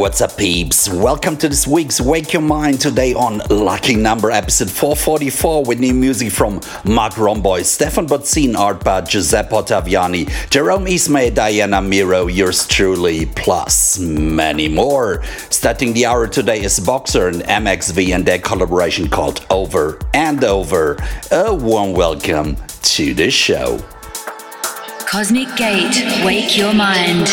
What's up, peeps? Welcome to this week's Wake Your Mind today on Lucky Number episode 444 with new music from Marc Romboy, Stephan Bodzin, ARTBAT, Giuseppe Ottaviani, Jerome Isma-Ae, Diana Miro, yours truly, plus many more. Starting the hour today is Boxer and MXV and their collaboration called Over and Over. A warm welcome to the show. Cosmic Gate. Wake your mind.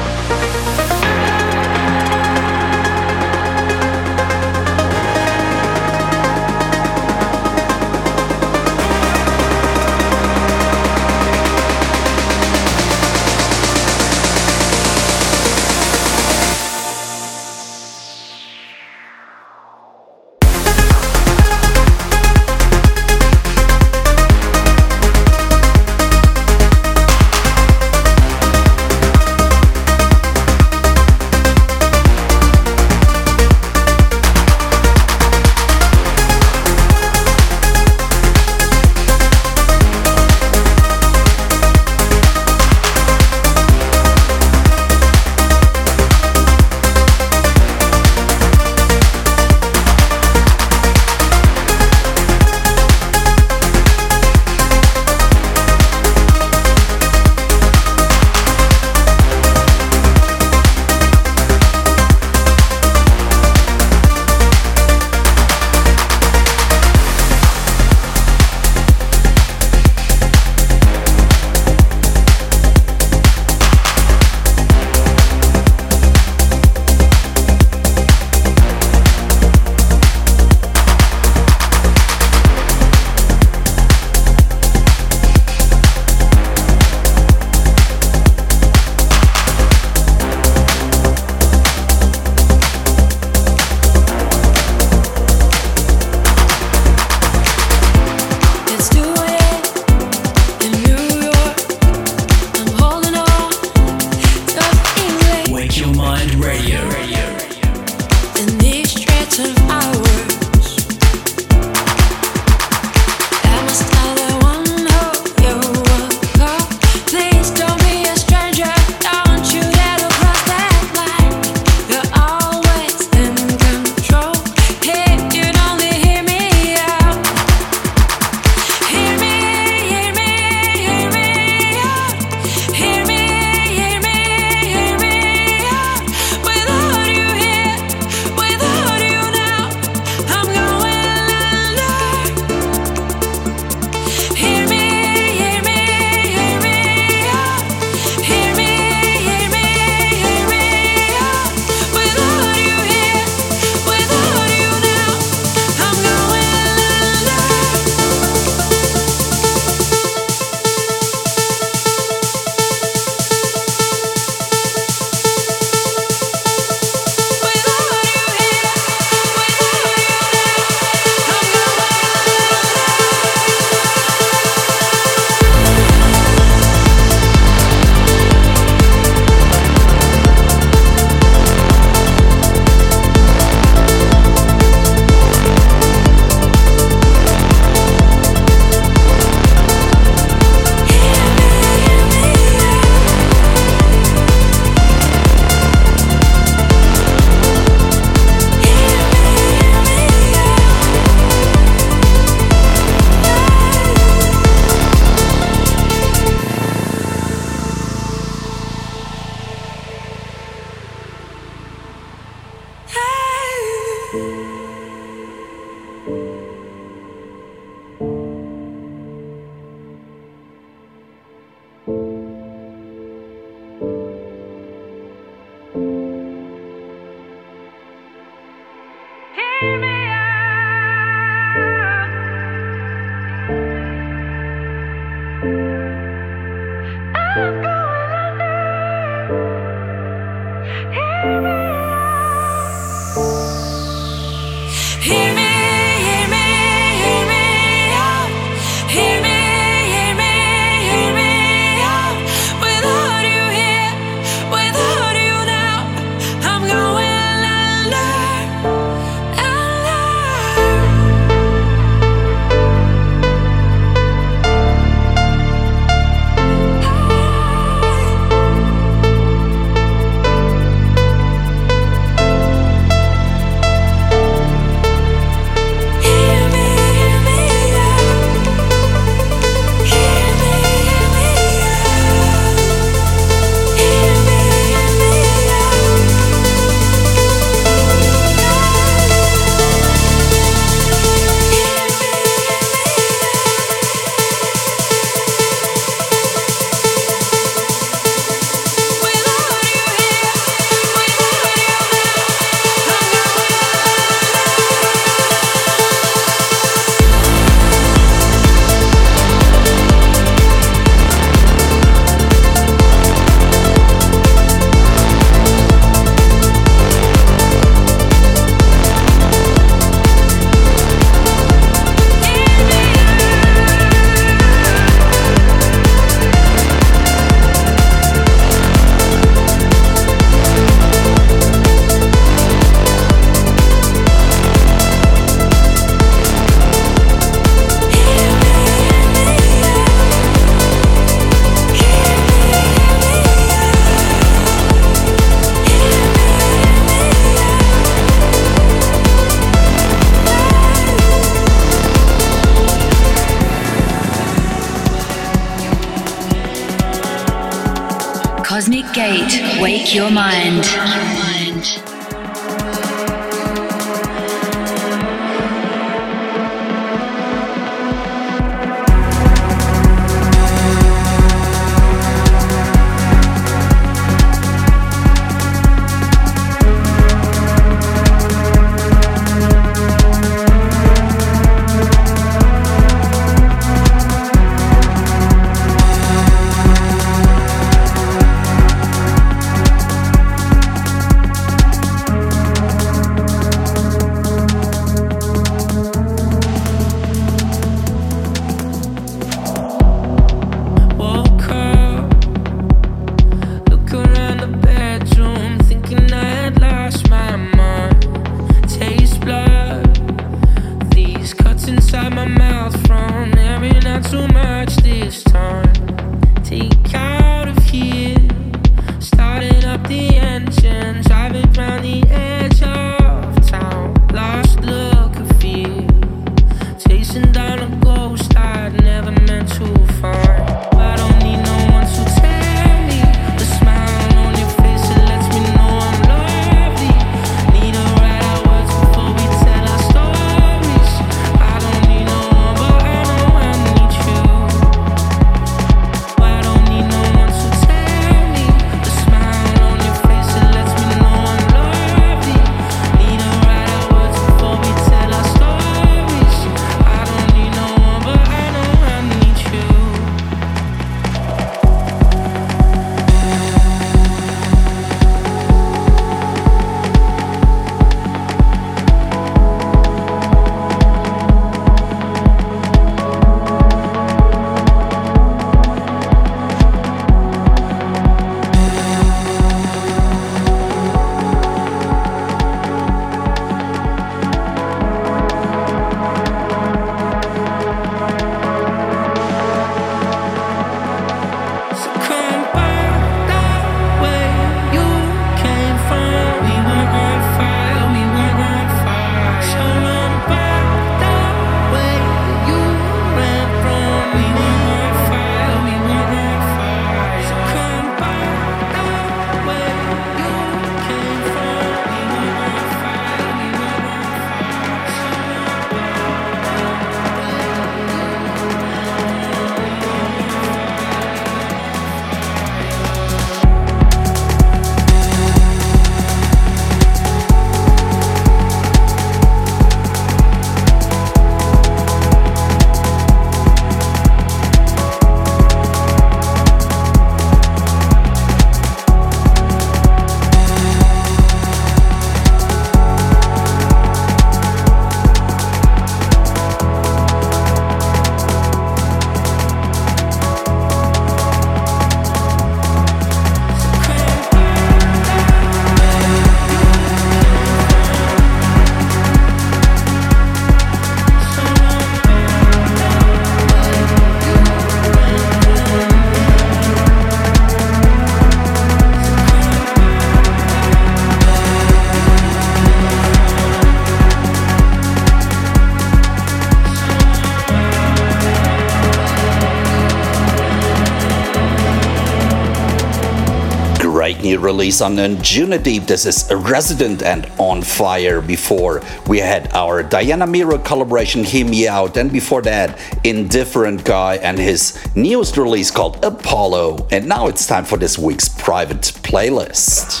Release on Anjunadeep. This is Resident and On Fire. Before we had our Diana Miro collaboration Hear Me Out, and before that, Indifferent Guy and his newest release called Apollo. And now it's time for this week's private playlist.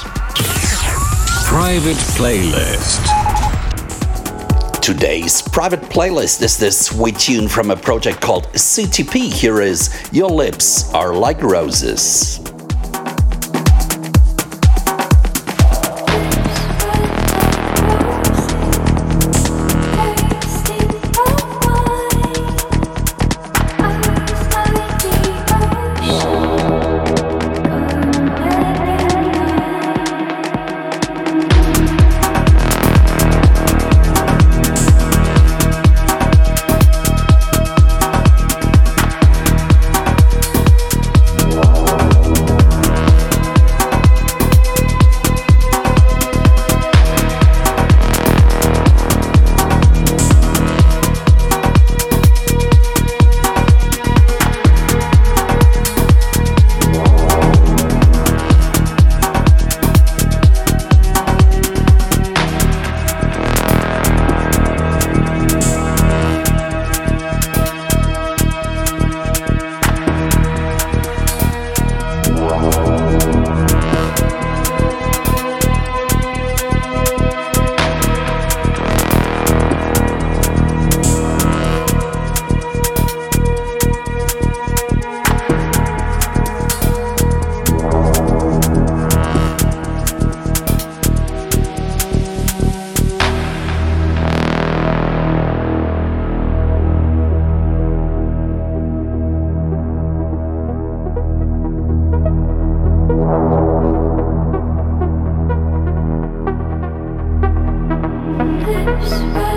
Private playlist. Today's private playlist is this sweet tune from a project called CTP. Here is Your Lips Are Like Roses. lives.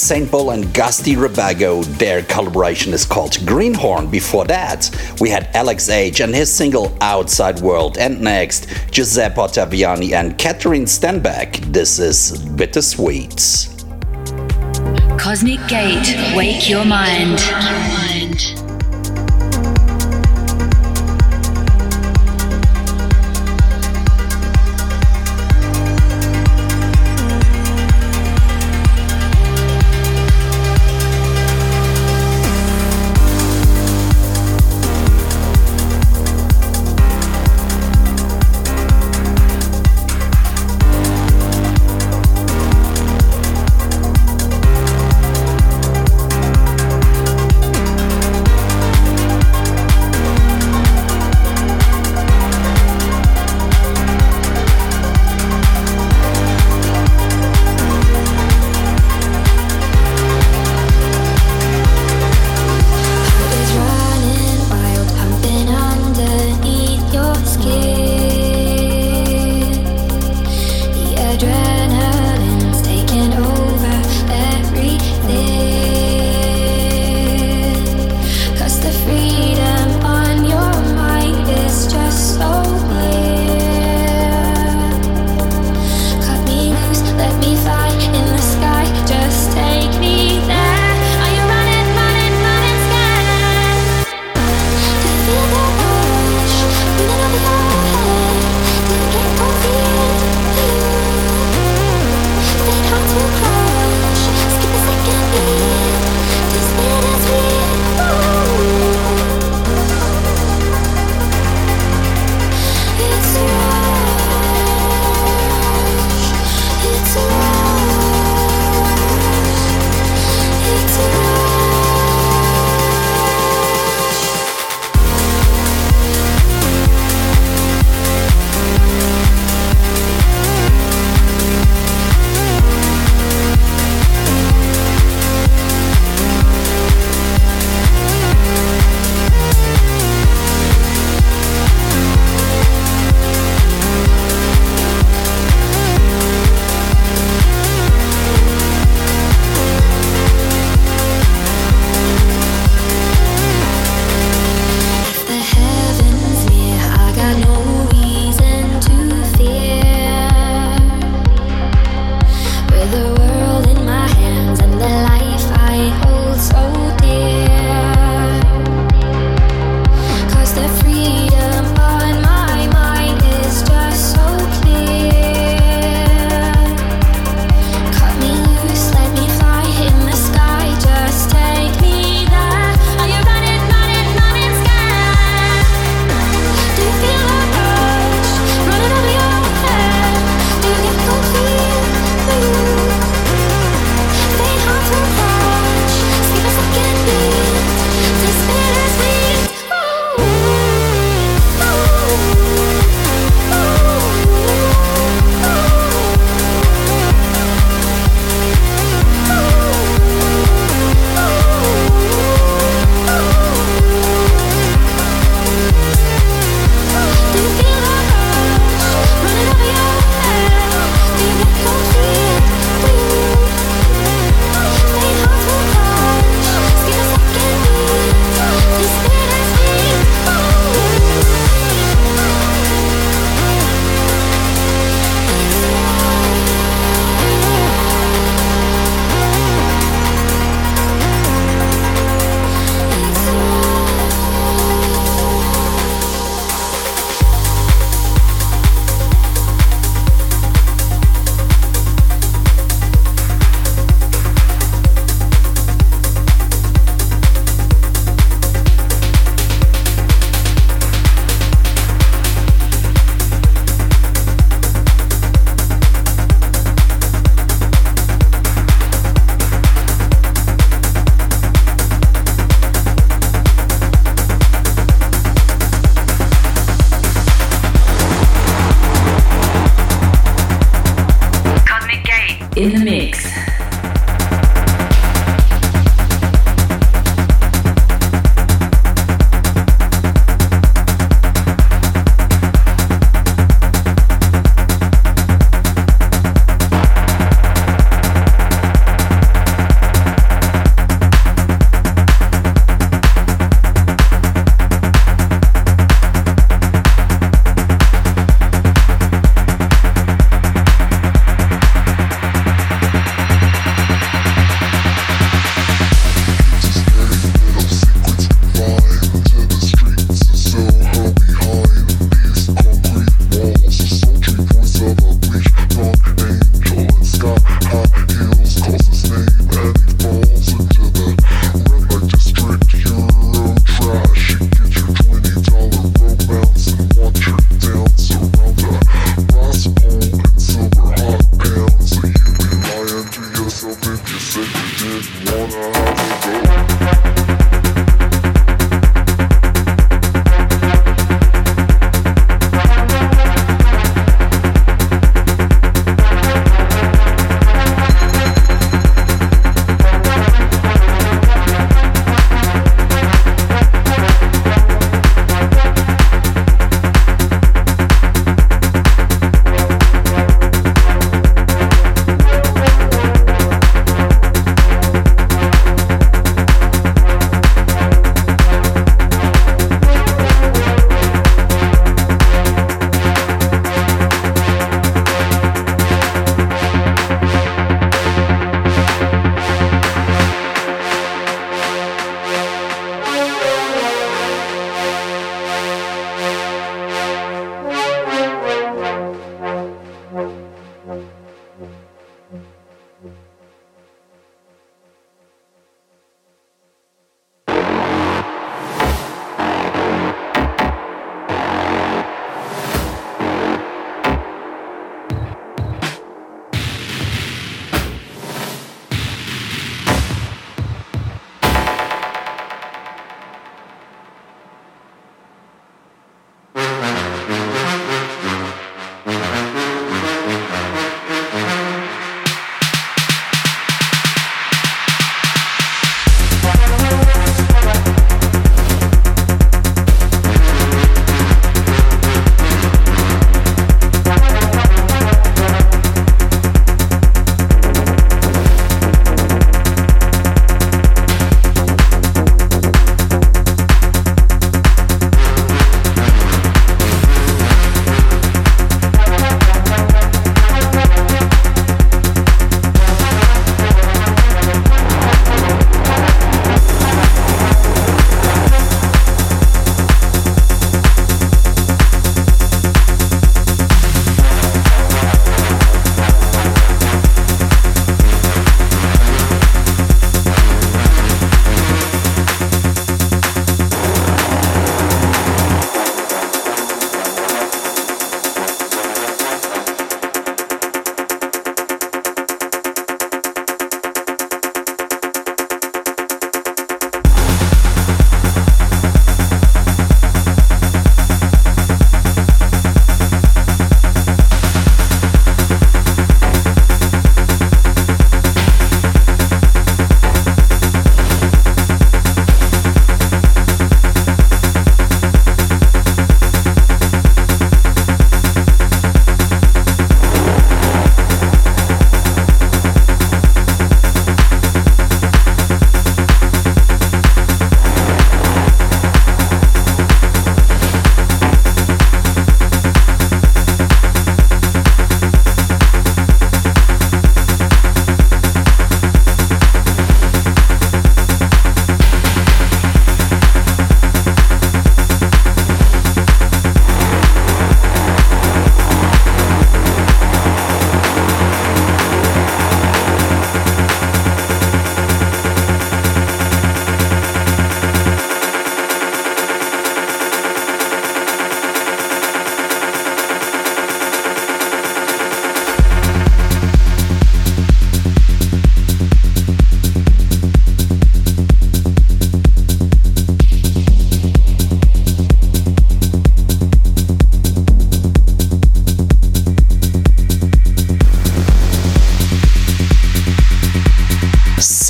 St. Paul and Gusty Rabago. Their collaboration is called Greenhorn. Before that, we had Alex H and his single Outside World. And next, Giuseppe Ottaviani and Catherine Stenbeck. This is Bittersweet. Cosmic Gate, wake your mind.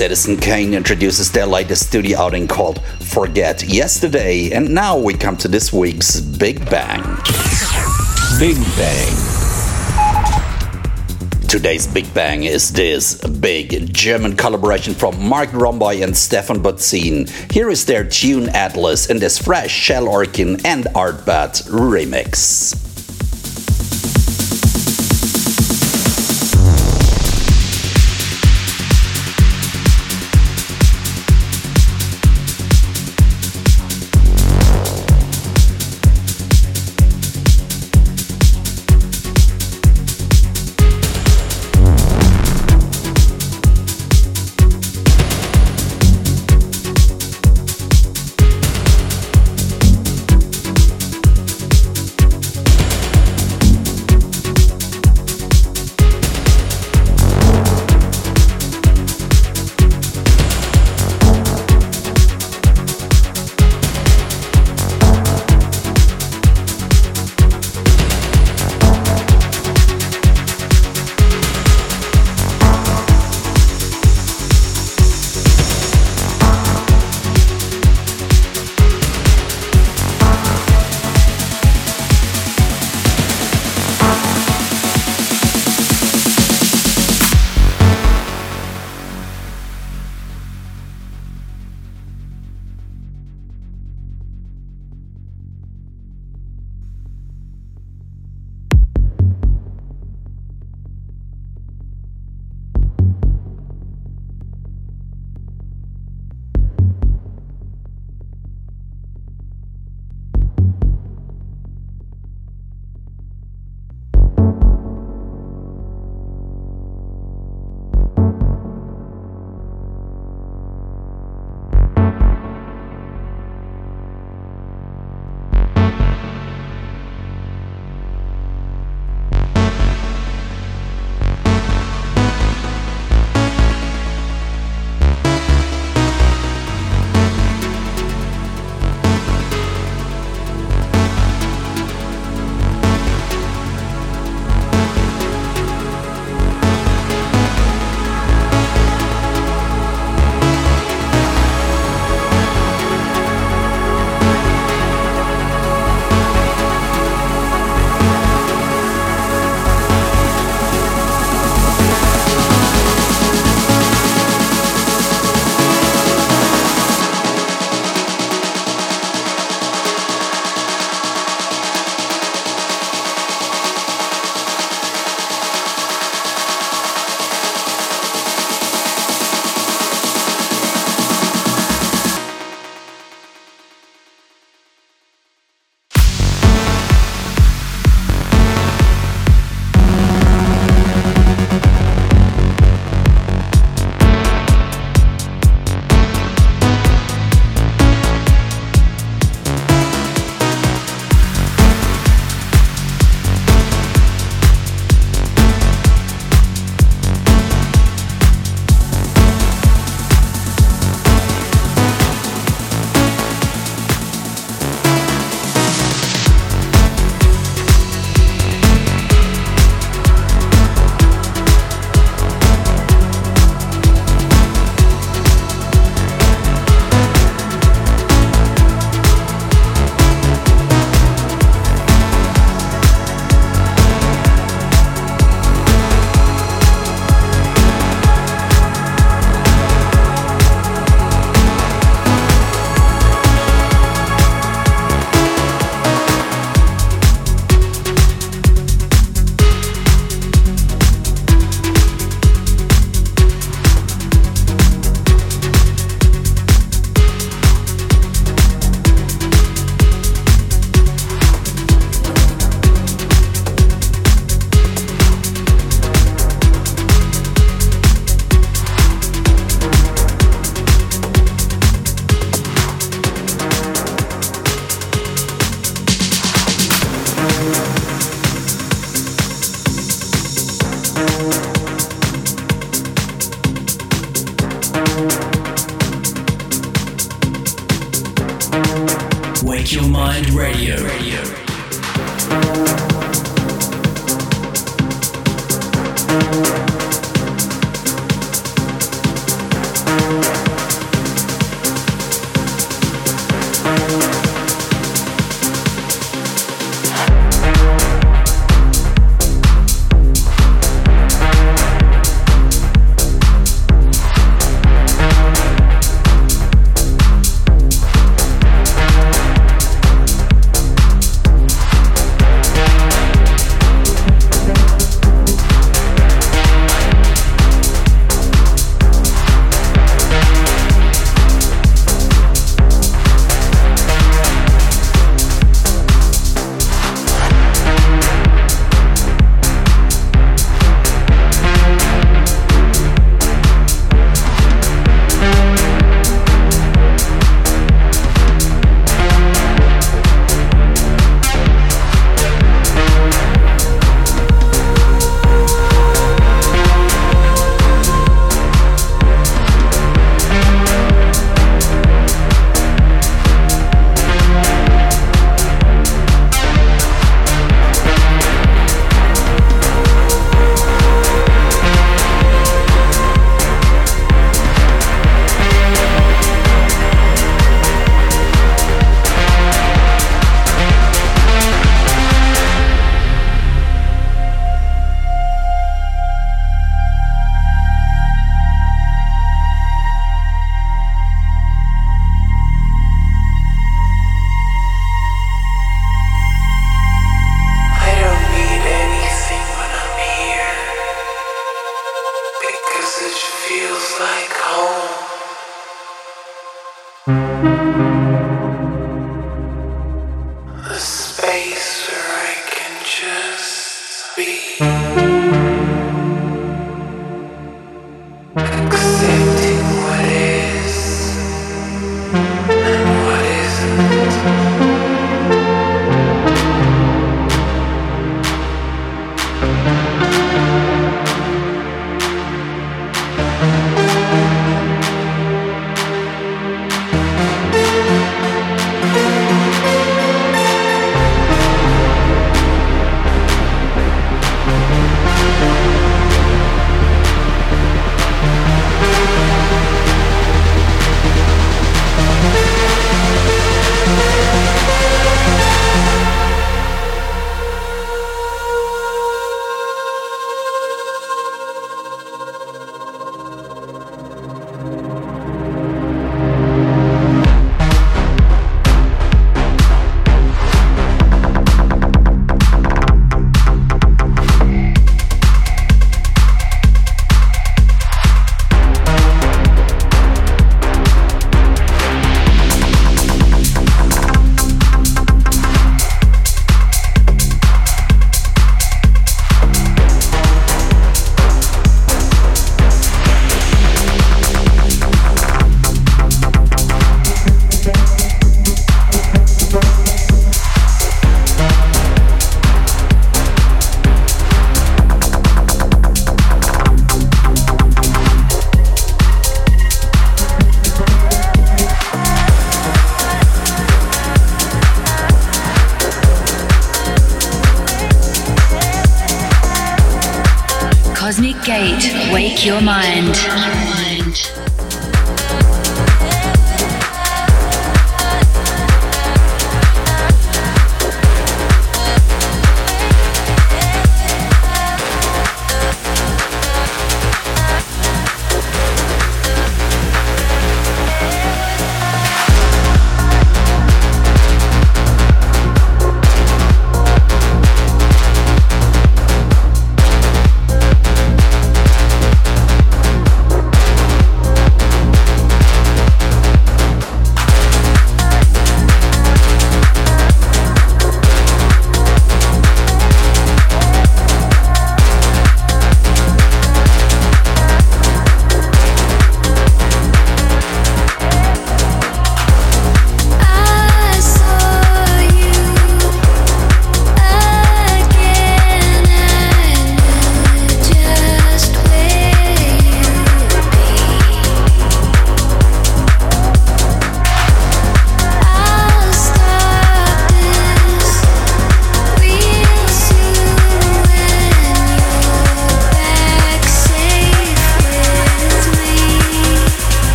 Citizen Kane introduces their latest studio outing called Forget Yesterday, and now we come to this week's Big Bang. Big Bang. Today's Big Bang is this big German collaboration from Marc Romboy and Stephan Bodzin. Here is their tune Atlas in this fresh Shall Ocin and ARTBAT remix.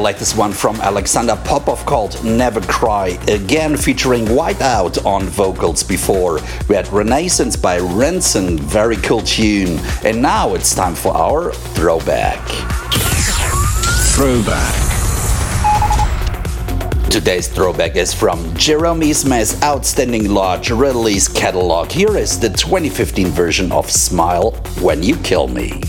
Latest one from Alexander Popov called Never Cry Again, featuring Whiteout on vocals before. We had Renaissance by Renson, very cool tune. And now it's time for our throwback. Throwback. Today's throwback is from Jerome Isma-Ae's outstanding large release catalog. Here is the 2015 version of Smile When You Kill Me.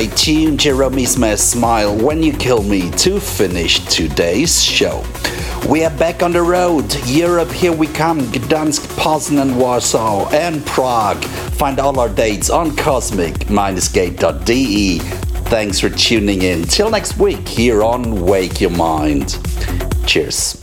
Just team Jerome Isma-Ae Smile When You Kill Me to finish today's show. We are back on the road. Europe, here we come. Gdansk, Poznan, Warsaw, and Prague. Find all our dates on cosmic-gate.de. Thanks for tuning in. Till next week here on Wake Your Mind. Cheers.